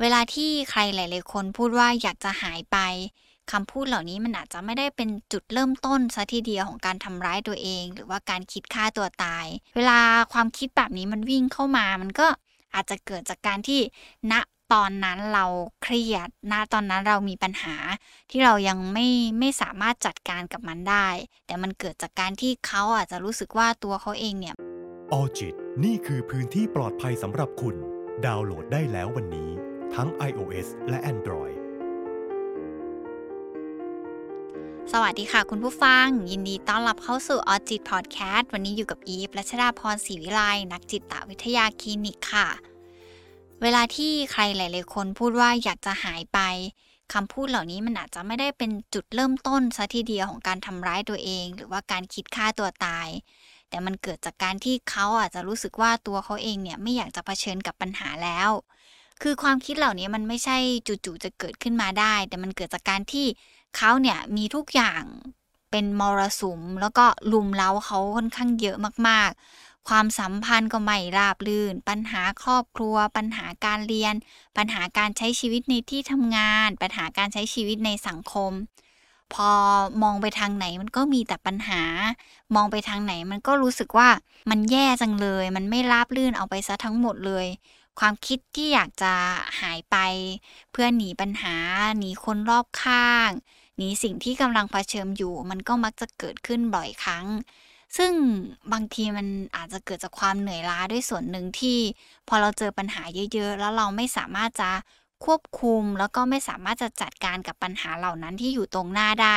เวลาที่ใครหลาย ๆ คนพูดว่าอยากจะหายไปคำพูดเหล่านี้มันอาจจะไม่ได้เป็นจุดเริ่มต้นซะทีเดียวของการทำร้ายตัวเอง หรือว่าการคิดฆ่าตัวตาย เวลาความคิดแบบนี้มันวิ่งเข้ามา มันก็อาจจะเกิดจากการที่ณตอนนั้นเราเครียดณตอนนั้นเรามีปัญหา ที่เรายังไม่ไม่สามารถจัดการกับมันได้ แต่มันเกิดจากการที่เขาอาจจะรู้สึกว่าตัวเขาเองเนี่ยออจิตนี่คือพื้นที่ปลอดภัยสำหรับคุณ ดาวน์โหลดได้แล้ววันนี้ ทั้ง iOS และ Android สวัสดีค่ะคุณผู้ฟัง ยินดีต้อนรับเข้าสู่ออจิตพอดแคสต์วันนี้อยู่กับอีฟและชดาพรศรีวิไลนักจิตวิทยาคลินิกค่ะ เวลาที่ใครหลาย ๆ คนพูดว่าอยากจะหายไปคำพูดเหล่านี้มันอาจจะไม่ได้เป็นจุดเริ่มต้นซะทีเดียวของการทำร้ายตัวเอง หรือว่าการคิดฆ่าตัวตาย แต่มันเกิดจากการที่เขาอาจจะรู้สึกว่าตัวเขาเองเนี่ยไม่อยากจะเผชิญกับปัญหาแล้ว คือความคิดเหล่านี้มันไม่ใช่จู่ๆจะเกิดขึ้นมาได้ แต่มันเกิดจากการที่เขาเนี่ยมีทุกอย่างเป็นมรสุม แล้วก็ลุมเล้าเขาค่อนข้างเยอะมากๆ ความสัมพันธ์ก็ไม่ราบรื่น ปัญหาครอบครัว ปัญหาการเรียน ปัญหาการใช้ชีวิตในที่ทำงาน ปัญหาการใช้ชีวิตในสังคม พอมองไปทางไหนมันก็มีแต่ปัญหา มองไปทางไหนมันก็รู้สึกว่ามันแย่จังเลย มันไม่ราบรื่นเอาไปซะทั้งหมดเลย ความคิดที่อยากจะหายไป เพื่อหนีปัญหา หนีคนรอบข้างหนีสิ่งที่กำลังเผชิญอยู่ มันก็มักจะเกิดขึ้นบ่อยครั้ง ซึ่งบางทีมันอาจจะเกิดจากความเหนื่อยล้าด้วยส่วนหนึ่งที่ พอเราเจอปัญหาเยอะๆ แล้วเราไม่สามารถจะควบคุม แล้วก็ไม่สามารถจะจัดการกับปัญหาเหล่านั้นที่อยู่ตรงหน้าได้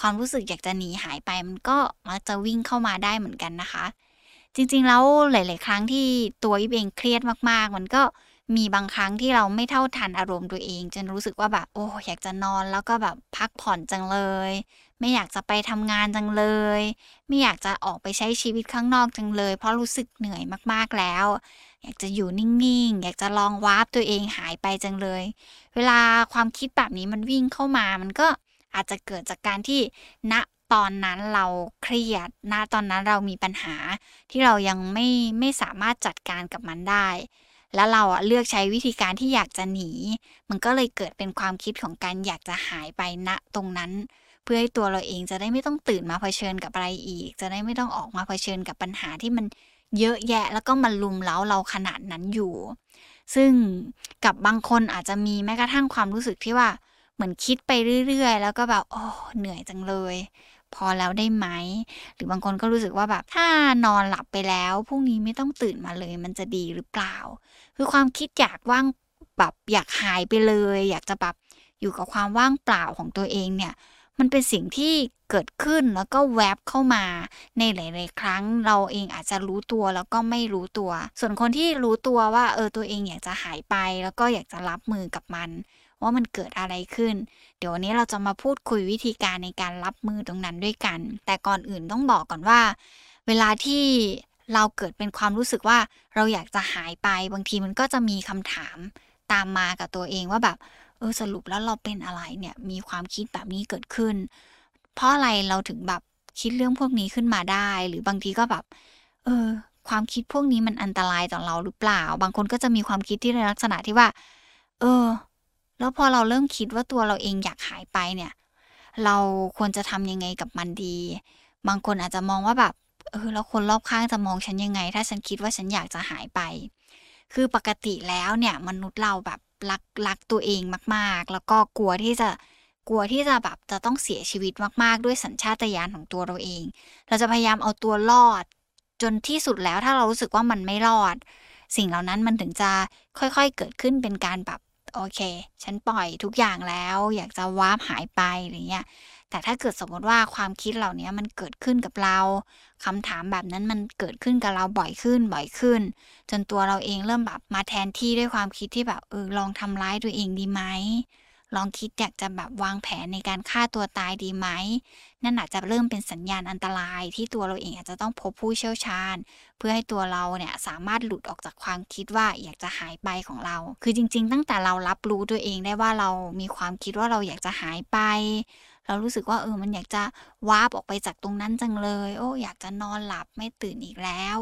ความรู้สึกอยากจะหนีหายไปมันก็มักจะวิ่งเข้ามาได้เหมือนกันนะคะ จริง ๆ แล้วหลาย ๆ ครั้งที่ตัวอิบเองเครียดมาก ๆ มันก็มีบางครั้งที่เราไม่เท่าทันอารมณ์ตัวเอง จนรู้สึกว่าแบบโอ้อยากจะนอนแล้วก็แบบพักผ่อนจังเลย ไม่อยากจะไปทำงานจังเลย ไม่อยากจะออกไปใช้ชีวิตข้างนอกจังเลย เพราะรู้สึกเหนื่อยมากๆแล้ว อยากจะอยู่นิ่งๆ อยากจะลองวาร์ปตัวเองหายไปจังเลย เวลาความคิดแบบนี้มันวิ่งเข้ามามันก็อาจจะเกิดจากการที่ณ ตอนนั้นเราเครียดณตอนนั้นเรามีปัญหาที่เรายังไม่ไม่สามารถจัดการกับมันได้ แล้วเราอะเลือกใช้วิธีการที่อยากจะหนี มันก็เลยเกิดเป็นความคิดของการอยากจะหายไปณตรงนั้น เพื่อให้ตัวเราเองจะได้ไม่ต้องตื่นมาเผชิญกับอะไรอีก จะได้ไม่ต้องออกมาเผชิญกับปัญหาที่มันเยอะแยะแล้วก็มันลุมเล้าเราขนาดนั้นอยู่ ซึ่งกับบางคนอาจจะมีแม้กระทั่งความรู้สึกที่ว่าเหมือนคิดไปเรื่อย ๆ แล้วก็แบบโอ้เหนื่อยจังเลย พอแล้วได้ไหม หรือบางคนก็รู้สึกว่าแบบถ้านอนหลับไปแล้วพรุ่งนี้ไม่ต้องตื่นมาเลย มันจะดีหรือเปล่า คือความคิดอยากว่างแบบอยากหายไปเลย อยากจะแบบอยู่กับความว่างเปล่าของตัวเองเนี่ย มันเป็นสิ่งที่เกิดขึ้นแล้วก็แวบเข้ามาในหลาย ๆ ครั้งเราเองอาจจะรู้ตัวแล้วก็ไม่รู้ตัว ส่วนคนที่รู้ตัวว่าเออตัวเองอยากจะหายไปแล้วก็อยากจะรับมือกับมัน ว่ามันเกิดอะไรขึ้น เดี๋ยววันนี้เราจะมาพูดคุยวิธีการในการรับมือตรงนั้นด้วยกัน แต่ก่อนอื่นต้องบอกก่อนว่า เวลาที่เราเกิดเป็นความรู้สึกว่าเราอยากจะหายไปบางทีมันก็จะมีคำถามตามมากับตัวเองว่าแบบเออสรุปแล้วเราเป็นอะไรเนี่ยมีความคิดแบบนี้เกิดขึ้น เพราะอะไรเราถึงแบบคิดเรื่องพวกนี้ขึ้นมาได้ หรือบางทีก็แบบ เออ ความคิดพวกนี้มันอันตรายต่อเราหรือเปล่า บางคนก็จะมีความคิดที่ในลักษณะที่ว่า เออ แล้วพอเราเริ่มคิดว่าตัวเราเองอยากหายไปเนี่ย เราควรจะทำยังไงกับมันดี บางคนอาจจะมองว่าแบบเออแล้วคนรอบข้างจะมองฉันยังไง ถ้าฉันคิดว่าฉันอยากจะหายไป คือปกติแล้วเนี่ย มนุษย์เราแบบรักรักตัวเองมากๆ แล้วก็กลัวที่จะกลัวที่จะแบบจะต้องเสียชีวิตมาก ๆ ด้วยสัญชาตญาณของตัวเราเอง เราจะพยายามเอาตัวรอด จนที่สุดแล้วถ้าเรารู้สึกว่ามันไม่รอด สิ่งเหล่านั้นมันถึงจะค่อยๆเกิดขึ้นเป็นการแบบ โอเค ฉันปล่อยทุกอย่างแล้ว อยากจะวาร์ปหายไปอะไรเงี้ยแต่ถ้าเกิดสมมติว่าความคิดเหล่านี้มันเกิดขึ้นกับเราคำถามแบบนั้นมันเกิดขึ้นกับเราบ่อยขึ้นบ่อยขึ้น จนตัวเราเองเริ่มแบบมาแทนที่ด้วยความคิดที่แบบเออลองทำร้ายตัวเองดีไหม ลองคิดอยากจะแบบวางแผนในการฆ่าตัวตายดีไหม นั่นอาจจะเริ่มเป็นสัญญาณอันตราย ที่ตัวเราเองอาจจะต้องพบผู้เชี่ยวชาญ เพื่อให้ตัวเราเนี่ยสามารถหลุดออกจากความคิดว่าอยากจะหายไปของเรา คือจริง ๆ ตั้งแต่เรารับรู้ตัวเองได้ว่าเรามีความคิดว่าเราอยากจะหายไปเรารู้สึกว่าเออมันอยากจะวาร์ปออกไปจากตรงนั้นจังเลย โอ้อยากจะนอนหลับไม่ตื่นอีกแล้ว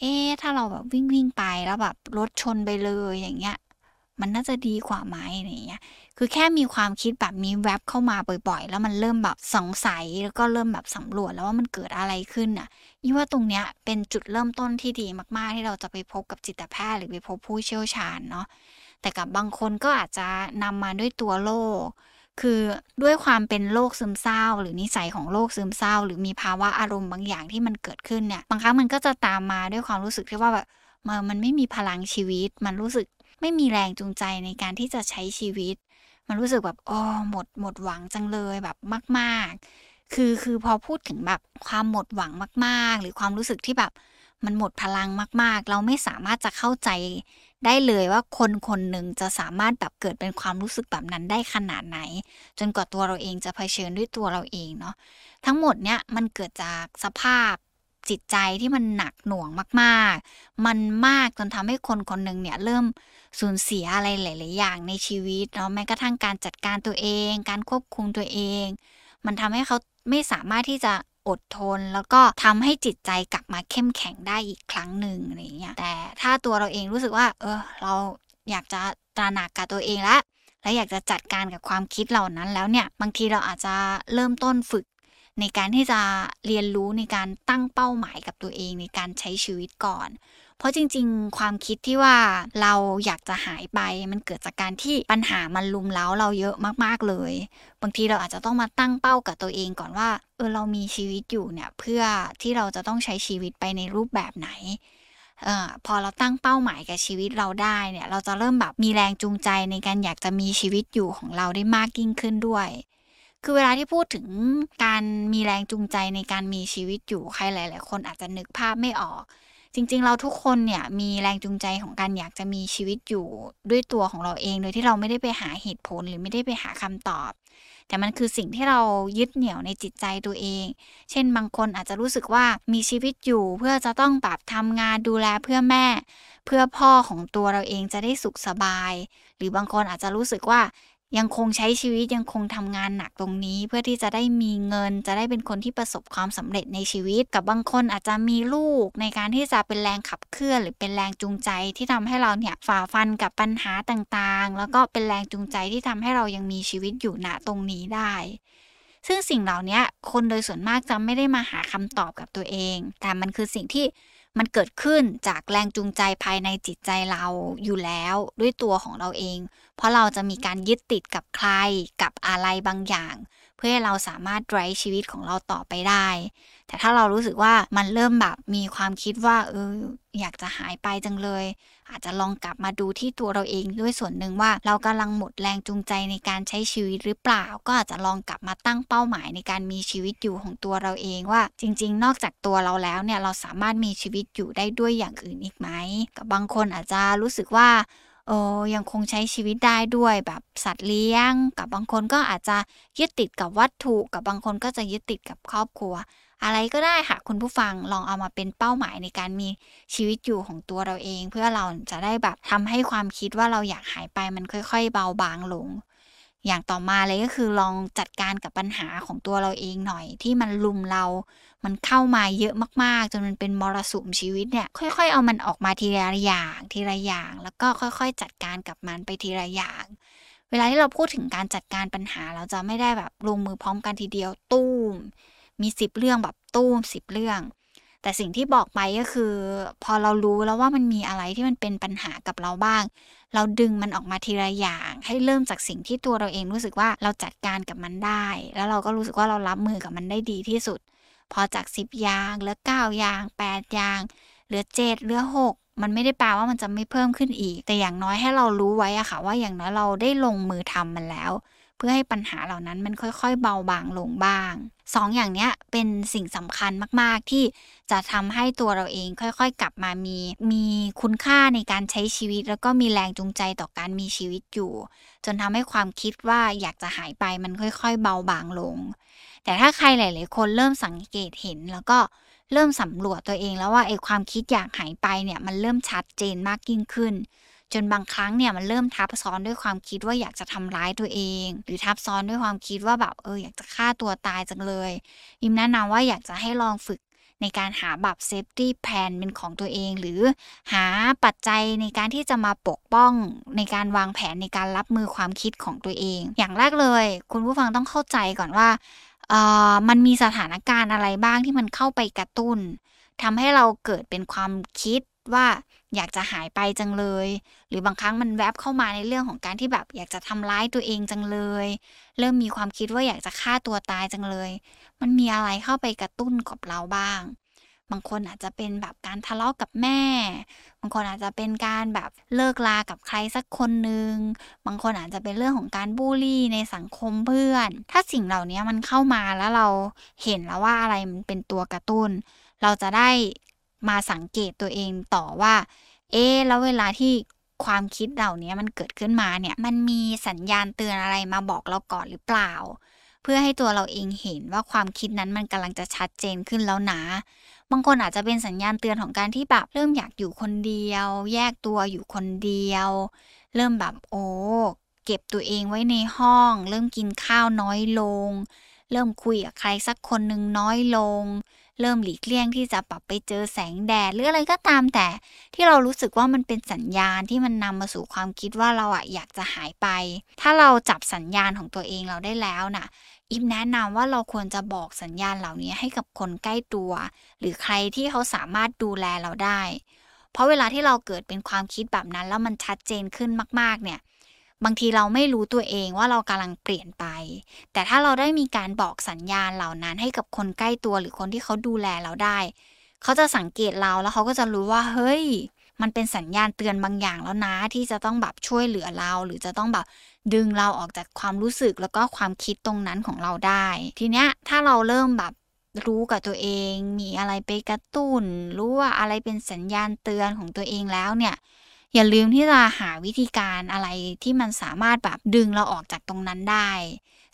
เอ๊ถ้าเราแบบวิ่งวิ่งไปแล้วแบบรถชนไปเลยอย่างเงี้ย มันน่าจะดีกว่าไหมอะไรเงี้ย คือแค่มีความคิดแบบนี้แวบเข้ามาบ่อยๆ แล้วมันเริ่มแบบสงสัยแล้วก็เริ่มแบบสำรวจแล้วว่ามันเกิดอะไรขึ้นอะยี่ว่าตรงเนี้ยเป็นจุดเริ่มต้นที่ดีมากๆ ที่เราจะไปพบกับจิตแพทย์หรือไปพบผู้เชี่ยวชาญเนาะ แต่กับบางคนก็อาจจะนำมาด้วยตัวโรค คือด้วยความเป็นโรคซึมเศร้า หรือนิสัยของโรคซึมเศร้า หรือมีภาวะอารมณ์บางอย่างที่มันเกิดขึ้นเนี่ย บางครั้งมันก็จะตามมาด้วยความรู้สึกที่ว่าแบบมันไม่มีพลังชีวิต มันรู้สึก ไม่มีแรงจูงใจในการที่จะใช้ชีวิต มันรู้สึกแบบอ๋อหมดหมดหวังจังเลยแบบมาก ๆ คือคือพอพูดถึงแบบความหมดหวังมาก ๆ หรือความรู้สึกที่แบบมันหมดพลังมาก ๆ เราไม่สามารถจะเข้าใจได้เลยว่าคนคนหนึ่งจะสามารถแบบเกิดเป็นความรู้สึกแบบนั้นได้ขนาดไหน จนกว่าตัวเราเองจะเผชิญด้วยตัวเราเองเนาะทั้งหมดเนี้ยมันเกิดจากสภาพ จิตใจที่มันหนักหน่วงมากๆ มันมากจนทำให้คนคนหนึ่งเนี่ยเริ่มสูญเสียอะไรหลาย ๆ อย่างในชีวิตเนาะแม้กระทั่งการจัดการตัวเอง การควบคุมตัวเอง มันทำให้เขาไม่สามารถที่จะอดทน แล้วก็ทำให้จิตใจกลับมาเข้มแข็งได้อีกครั้งหนึ่งอะไรเงี้ยแต่ถ้าตัวเราเองรู้สึกว่า เออ เราอยากจะตระหนักกับตัวเองแล้วและอยากจะจัดการกับความคิดเหล่านั้นแล้วเนี่ย บางทีเราอาจจะเริ่มต้นฝึก ในการที่จะเรียนรู้ในการตั้งเป้าหมายกับตัวเองในการใช้ชีวิตก่อน เพราะจริง ๆ ความคิดที่ว่าเราอยากจะหายไปมันเกิดจากการที่ปัญหามันลุมเล้าเราเยอะมากๆเลย บางทีเราอาจจะต้องมาตั้งเป้ากับตัวเองก่อนว่าเออเรามีชีวิตอยู่เนี่ยเพื่อที่เราจะต้องใช้ชีวิตไปในรูปแบบไหนออพอเราตั้งเป้าหมายกับชีวิตเราได้เนี่ย เราจะเริ่มแบบมีแรงจูงใจในการอยากจะมีชีวิตอยู่ของเราได้มากยิ่งขึ้นด้วย คือเวลาที่พูดถึงการมีแรงจูงใจในการมีชีวิตอยู่ใครหลาย ๆ คนอาจจะนึกภาพไม่ออก จริง ๆ เราทุกคนเนี่ยมีแรงจูงใจของการอยากจะมีชีวิตอยู่ด้วยตัวของเราเอง โดยที่เราไม่ได้ไปหาเหตุผลหรือไม่ได้ไปหาคำตอบ แต่มันคือสิ่งที่เรายึดเหนี่ยวในจิตใจตัวเอง เช่นบางคนอาจจะรู้สึกว่ามีชีวิตอยู่เพื่อจะต้องแบบทำงานดูแลเพื่อแม่ เพื่อพ่อของตัวเราเองจะได้สุขสบาย หรือบางคนอาจจะรู้สึกว่า ยังคงใช้ชีวิตยังคงทำงานหนักตรงนี้ เพื่อที่จะได้มีเงิน จะได้เป็นคนที่ประสบความสำเร็จในชีวิต กับบางคนอาจจะมีลูกในการที่จะเป็นแรงขับเคลื่อน หรือเป็นแรงจูงใจที่ทำให้เราเนี่ยฝ่าฟันกับปัญหาต่างๆ แล้วก็เป็นแรงจูงใจที่ทำให้เรายังมีชีวิตอยู่ณตรงนี้ได้ซึ่งสิ่งเหล่านี้คนโดยส่วนมากจะไม่ได้มาหาคำตอบกับตัวเอง แต่มันคือสิ่งที่ มันเกิดขึ้นจากแรงจูงใจภายในจิตใจเราอยู่แล้วด้วยตัวของเราเอง เพราะเราจะมีการยึดติดกับใครกับอะไรบางอย่าง เพื่อให้เราสามารถไร้ชีวิตของเราต่อไปได้ แต่ถ้าเรารู้สึกว่ามันเริ่มแบบมีความคิดว่าเอออยากจะหายไปจังเลย อาจจะลองกลับมาดูที่ตัวเราเองด้วยส่วนหนึ่งว่า เรากำลังหมดแรงจูงใจในการใช้ชีวิตหรือเปล่า ก็อาจจะลองกลับมาตั้งเป้าหมายในการมีชีวิตอยู่ของตัวเราเองว่า จริง ๆ นอกจากตัวเราแล้วเนี่ยเราสามารถมีชีวิตอยู่ได้ด้วยอย่างอื่นอีกไหมกับบางคนอาจจะรู้สึกว่า เออยังคงใช้ชีวิตได้ด้วยแบบสัตว์เลี้ยง กับบางคนก็อาจจะยึดติดกับวัตถุ กับบางคนก็จะยึดติดกับครอบครัว อะไรก็ได้ค่ะ คุณผู้ฟังลองเอามาเป็นเป้าหมายในการมีชีวิตอยู่ของตัวเราเอง เพื่อเราจะได้แบบทำให้ความคิดว่าเราอยากหายไปมันค่อย ๆ เบาบางลง อย่างต่อมาเลยก็คือลองจัดการกับปัญหาของตัวเราเองหน่อย ที่มันลุมเรา มันเข้ามาเยอะมากๆ จนมันเป็นมรสุมชีวิตเนี่ยค่อย ๆ เอามันออกมาทีละอย่างทีละอย่าง แล้วก็ค่อยๆ จัดการกับมันไปทีละอย่าง เวลาที่เราพูดถึงการจัดการปัญหาเราจะไม่ได้แบบลงมือพร้อมกันทีเดียวตู้มมีสิบเรื่องแบบตู้มสิบเรื่อง แต่สิ่งที่บอกไปก็คือ พอเรารู้แล้วว่ามันมีอะไรที่มันเป็นปัญหากับเราบ้าง เราดึงมันออกมาทีละอย่าง ให้เริ่มจากสิ่งที่ตัวเราเองรู้สึกว่าเราจัดการกับมันได้ แล้วเราก็รู้สึกว่าเรารับมือกับมันได้ดีที่สุด พอจากสิบอย่างเหลือเก้าอย่างแปดอย่าง เหลือเจ็ดเหลือหกมันไม่ได้แปลว่ามันจะไม่เพิ่มขึ้นอีก แต่อย่างน้อยให้เรารู้ไว้อะค่ะ ว่าอย่างน้อยเราได้ลงมือทำมันแล้ว เพื่อให้ปัญหาเหล่านั้นมันค่อยๆ เบาบางลงบ้างสองอย่างนี้เป็นสิ่งสำคัญมากๆที่จะทำให้ตัวเราเองค่อยๆ กลับมามี มีคุณค่าในการใช้ชีวิต แล้วก็มีแรงจูงใจต่อการมีชีวิตอยู่ จนทำให้ความคิดว่าอยากจะหายไปมันค่อยๆ เบาบางลง แต่ถ้าใครหลายๆ คนเริ่มสังเกตเห็นแล้วก็เริ่มสำรวจตัวเองแล้วว่าไอ้ความคิดอยากหายไปเนี่ยมันเริ่มชัดเจนมากยิ่งขึ้น จนบางครั้งเนี่ยมันเริ่มทับซ้อนด้วยความคิดว่าอยากจะทำร้ายตัวเอง หรือทับซ้อนด้วยความคิดว่าแบบเอออยากจะฆ่าตัวตายจังเลยยิมแนะนำว่าอยากจะให้ลองฝึกในการหาแบบ safety plan เป็นของตัวเอง หรือหาปัจจัยในการที่จะมาปกป้องในการวางแผนในการรับมือความคิดของตัวเอง อย่างแรกเลย คุณผู้ฟังต้องเข้าใจก่อนว่ามันมีสถานการณ์อะไรบ้างที่มันเข้าไปกระตุ้นทำให้เราเกิดเป็นความคิด ว่าอยากจะหายไปจังเลย หรือบางครั้งมันแวบเข้ามาในเรื่องของการที่แบบอยากจะทำร้ายตัวเองจังเลย เริ่มมีความคิดว่าอยากจะฆ่าตัวตายจังเลย มันมีอะไรเข้าไปกระตุ้นกับเราบ้าง บางคนอาจจะเป็นแบบการทะเลาะกับแม่ บางคนอาจจะเป็นการแบบเลิกลากับใครสักคนหนึ่งบางคนอาจจะเป็นเรื่องของการบูลลี่ในสังคมเพื่อน ถ้าสิ่งเหล่านี้มันเข้ามาแล้วเราเห็นแล้วว่าอะไรมันเป็นตัวกระตุ้น เราจะได้ มาสังเกตตัวเองต่อว่า เอ๊แล้วเวลาที่ความคิดเหล่านี้มันเกิดขึ้นมาเนี่ย มันมีสัญญาณเตือนอะไรมาบอกเราก่อนหรือเปล่า เพื่อให้ตัวเราเองเห็นว่าความคิดนั้นมันกำลังจะชัดเจนขึ้นแล้วนะบางคนอาจจะเป็นสัญญาณเตือนของการที่แบบเริ่มอยากอยู่คนเดียว แยกตัวอยู่คนเดียว เริ่มแบบโอ้เก็บตัวเองไว้ในห้อง เริ่มกินข้าวน้อยลง เริ่มคุยกับใครสักคนหนึ่งน้อยลง เริ่มหลีกเลี่ยงที่จะปรับไปเจอแสงแดดหรืออะไรก็ตามแต่ ที่เรารู้สึกว่ามันเป็นสัญญาณที่มันนำมาสู่ความคิดว่าเราอะอยากจะหายไป ถ้าเราจับสัญญาณของตัวเองเราได้แล้วนะ่ะอิมแนะนำว่าเราควรจะบอกสัญญาณเหล่านี้ให้กับคนใกล้ตัว หรือใครที่เขาสามารถดูแลเราได้ เพราะเวลาที่เราเกิดเป็นความคิดแบบนั้นแล้วมันชัดเจนขึ้นมาก ๆ เนี่ย บางทีเราไม่รู้ตัวเองว่าเรากำลังเปลี่ยนไป แต่ถ้าเราได้มีการบอกสัญญาณเหล่านั้นให้กับคนใกล้ตัวหรือคนที่เขาดูแลเราได้ เขาจะสังเกตเราแล้วเขาก็จะรู้ว่าเฮ้ย มันเป็นสัญญาณเตือนบางอย่างแล้วนะ ที่จะต้องแบบช่วยเหลือเรา หรือจะต้องแบบดึงเราออกจากความรู้สึกแล้วก็ความคิดตรงนั้นของเราได้ ทีเนี้ยถ้าเราเริ่มแบบรู้กับตัวเอง มีอะไรไปกระตุ้น รู้ว่าอะไรเป็นสัญญาณเตือนของตัวเองแล้วเนี่ย อย่าลืมที่จะหาวิธีการอะไรที่มันสามารถแบบดึงเราออกจากตรงนั้นได้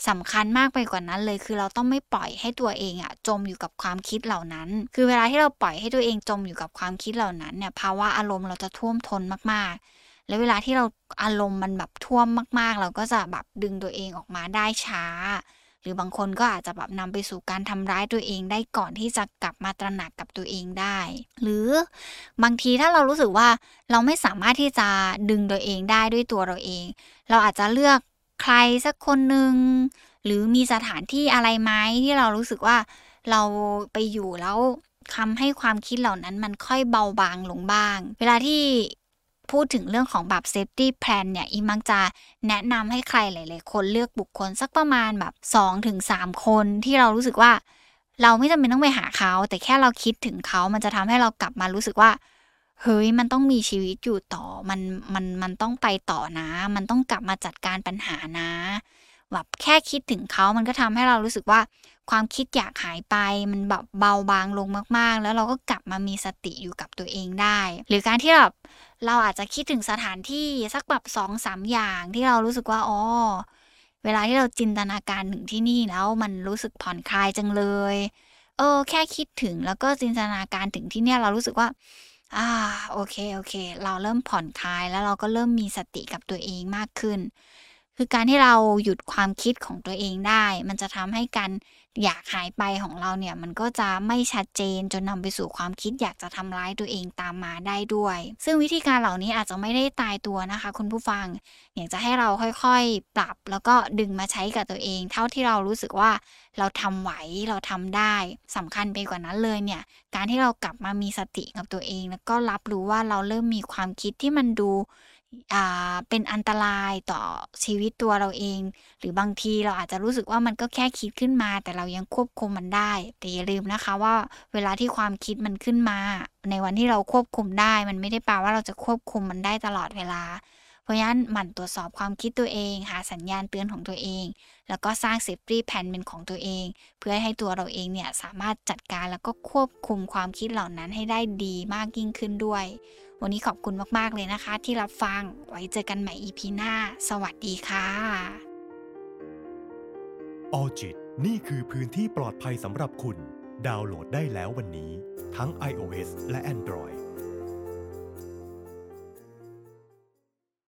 สำคัญมากไปกว่านั้นเลยคือเราต้องไม่ปล่อยให้ตัวเองอะจมอยู่กับความคิดเหล่านั้น คือเวลาที่เราปล่อยให้ตัวเองจมอยู่กับความคิดเหล่านั้นเนี่ยภาวะอารมณ์เราจะท่วมท้นมากๆ แล้วเวลาที่เราอารมณ์มันแบบท่วมมากๆ เราก็จะแบบดึงตัวเองออกมาได้ช้า หรือบางคนก็อาจจะแบบนำไปสู่การทำร้ายตัวเองได้ก่อนที่จะกลับมาตระหนักกับตัวเองได้ หรือบางทีถ้าเรารู้สึกว่าเราไม่สามารถที่จะดึงตัวเองได้ด้วยตัวเราเอง เราอาจจะเลือกใครสักคนหนึ่งหรือมีสถานที่อะไรไหมที่เรารู้สึกว่าเราไปอยู่แล้วทำให้ความคิดเหล่านั้นมันค่อยเบาบางลงบ้าง เวลาที่ พูดถึงเรื่องของแบบ safety plan เนี่ยอีมักจะแนะนำให้ใครหลาย ๆ คนเลือกบุคคลสักประมาณแบบ2-3ถึงคนที่เรารู้สึกว่า เราไม่จำเป็นต้องไปหาเขา แต่แค่เราคิดถึงเขามันจะทำให้เรากลับมารู้สึกว่าเฮ้ยมันต้องมีชีวิตอยู่ต่อ มัน มัน มันต้องไปต่อนะ มันต้องกลับมาจัดการปัญหานะ แบบแค่คิดถึงเขามันก็ทำให้เรารู้สึกว่า ความคิดอยากหายไป มันแบบเบาบางลงมากๆ แล้วเราก็กลับมามีสติอยู่กับตัวเองได้ หรือการที่แบบเราอาจจะคิดถึงสถานที่สักแบบสองสามอย่างที่เรารู้สึกว่าอ๋อเวลาที่เราจินตนาการถึงที่นี่แล้วมันรู้สึกผ่อนคลายจังเลย เออ แค่คิดถึงแล้วก็จินตนาการถึงที่เนี่ยเรารู้สึกว่า อ่า โอเค โอเค เราเริ่มผ่อนคลายแล้วเราก็เริ่มมีสติกับตัวเองมากขึ้น คือการที่เราหยุดความคิดของตัวเองได้ มันจะทำให้การอยากหายไปของเราเนี่ย มันก็จะไม่ชัดเจนจนนำไปสู่ความคิดอยากจะทำร้ายตัวเองตามมาได้ด้วย ซึ่งวิธีการเหล่านี้อาจจะไม่ได้ตายตัวนะคะ คุณผู้ฟัง อยากจะให้เราค่อยๆ ปรับ แล้วก็ดึงมาใช้กับตัวเอง เท่าที่เรารู้สึกว่าเราทำไหวเราทำได้สำคัญไปกว่านั้นเลยเนี่ย การที่เรากลับมามีสติกับตัวเอง แล้วก็รับรู้ว่าเราเริ่มมีความคิดที่มันดู เป็นอันตรายต่อชีวิตตัวเราเอง หรือบางทีเราอาจจะรู้สึกว่ามันก็แค่คิดขึ้นมา แต่เรายังควบคุมมันได้ แต่อย่าลืมนะคะว่าเวลาที่ความคิดมันขึ้นมา ในวันที่เราควบคุมได้ มันไม่ได้แปลว่าเราจะควบคุมมันได้ตลอดเวลา เพราะฉะนั้นหมั่นตรวจสอบความคิดตัวเอง หาสัญญาณเตือนของตัวเอง แล้วก็สร้าง safety plan เป็นของตัวเอง เพื่อให้ตัวเราเองเนี่ยสามารถจัดการแล้วก็ควบคุมความคิดเหล่านั้นให้ได้ดีมากยิ่งขึ้นด้วย วันนี้ขอบคุณมากๆเลยนะคะ ที่รับฟังไว้เจอกันใหม่ EP หน้า สวัสดีค่ะออจิตนี่คือพื้นที่ปลอดภัยสำหรับคุณ ดาวน์โหลดได้แล้ววันนี้ ทั้ง iOS และ Android